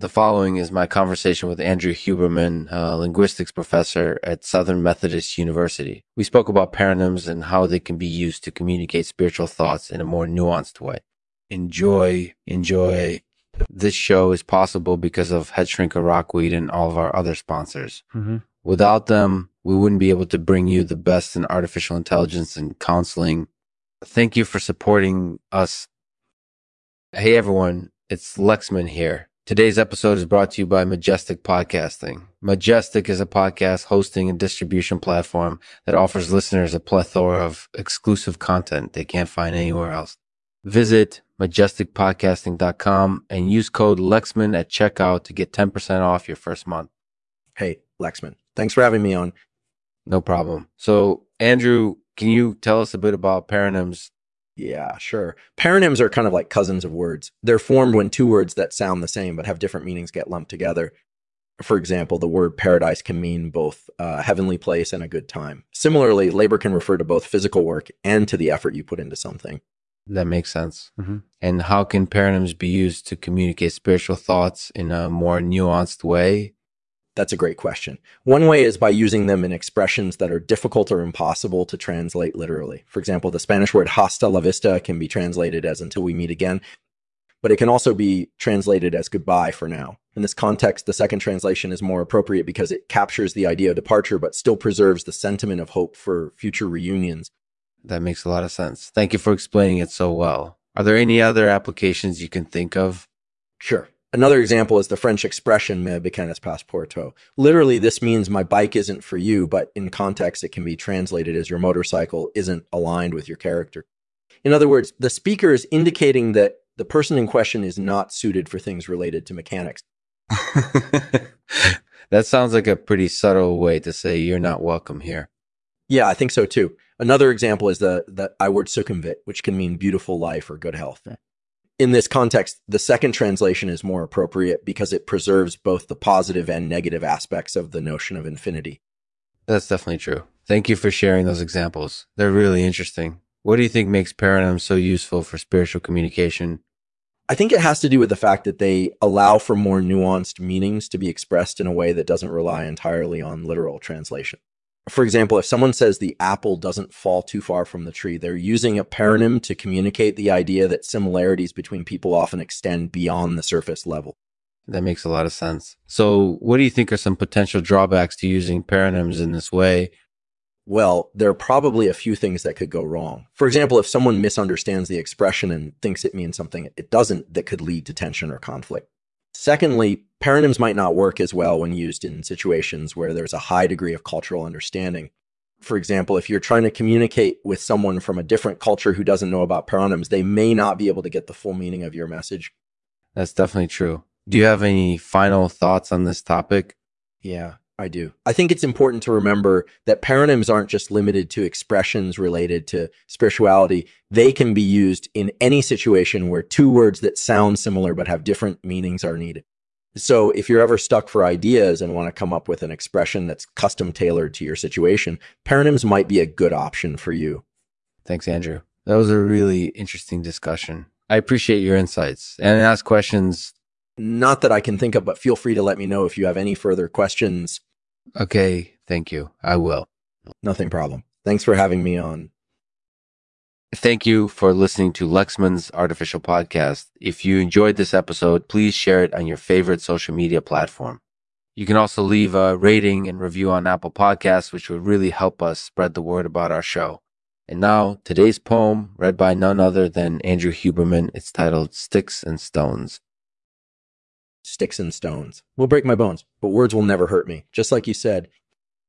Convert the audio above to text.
The following is my conversation with Andrew Huberman, a linguistics professor at Southern Methodist University. We spoke about paronyms and how they can be used to communicate spiritual thoughts in a more nuanced way. Enjoy, enjoy. This show is possible because of Head Shrinker Rockweed and all of our other sponsors. Mm-hmm. Without them, we wouldn't be able to bring you the best in artificial intelligence and counseling. Thank you for supporting us. Hey everyone, it's Lexman here. Today's episode is brought to you by Majestic Podcasting. Majestic is a podcast hosting and distribution platform that offers listeners a plethora of exclusive content they can't find anywhere else. Visit majesticpodcasting.com and use code Lexman at checkout to get 10% off your first month. Hey, Lexman, thanks for having me on. No problem. So, Andrew, can you tell us a bit about paronyms yeah, sure. Paronyms are kind of like cousins of words. They're formed when two words that sound the same but have different meanings get lumped together. For example, the word paradise can mean both a heavenly place and a good time. Similarly, labor can refer to both physical work and to the effort you put into something. That makes sense. Mm-hmm. And how can paronyms be used to communicate spiritual thoughts in a more nuanced way? That's a great question. One way is by using them in expressions that are difficult or impossible to translate literally. For example, the Spanish word hasta la vista can be translated as until we meet again, but it can also be translated as goodbye for now. In this context, the second translation is more appropriate because it captures the idea of departure, but still preserves the sentiment of hope for future reunions. That makes a lot of sense. Thank you for explaining it so well. Are there any other applications you can think of? Sure. Another example is the French expression "me bécane pas pour. Literally, this means my bike isn't for you, but in context, it can be translated as your motorcycle isn't aligned with your character. In other words, the speaker is indicating that the person in question is not suited for things related to mechanics. that sounds like a pretty subtle way to say you're not welcome here. Yeah, I think so too. Another example is the the I word succumvit, which can mean beautiful life or good health in this context, the second translation is more appropriate because it preserves both the positive and negative aspects of the notion of infinity. That's definitely true. Thank you for sharing those examples. They're really interesting. What do you think makes paronyms so useful for spiritual communication? I think it has to do with the fact that they allow for more nuanced meanings to be expressed in a way that doesn't rely entirely on literal translation for example, if someone says the apple doesn't fall too far from the tree, they're using a paronym to communicate the idea that similarities between people often extend beyond the surface level. That makes a lot of sense. So, what do you think are some potential drawbacks to using paronyms in this way? Well, there are probably a few things that could go wrong. For example, if someone misunderstands the expression and thinks it means something it doesn't, that could lead to tension or conflict. Secondly, paronyms might not work as well when used in situations where there's a high degree of cultural understanding. For example, if you're trying to communicate with someone from a different culture who doesn't know about paronyms, they may not be able to get the full meaning of your message. That's definitely true. Do you have any final thoughts on this topic? Yeah. I do. I think it's important to remember that paronyms aren't just limited to expressions related to spirituality. They can be used in any situation where two words that sound similar but have different meanings are needed. So if you're ever stuck for ideas and want to come up with an expression that's custom tailored to your situation, paronyms might be a good option for you. Thanks, Andrew. That was a really interesting discussion. I appreciate your insights and ask questions. Not that I can think of, but feel free to let me know if you have any further questions Okay, thank you. I will. Nothing problem. Thanks for having me on. Thank you for listening to Lexman's Artificial Podcast. If you enjoyed this episode, please share it on your favorite social media platform. You can also leave a rating and review on Apple Podcasts, which would really help us spread the word about our show. And now, today's poem, read by none other than Andrew Huberman. It's titled Sticks and Stones sticks and stones will break my bones, but words will never hurt me. Just like you said,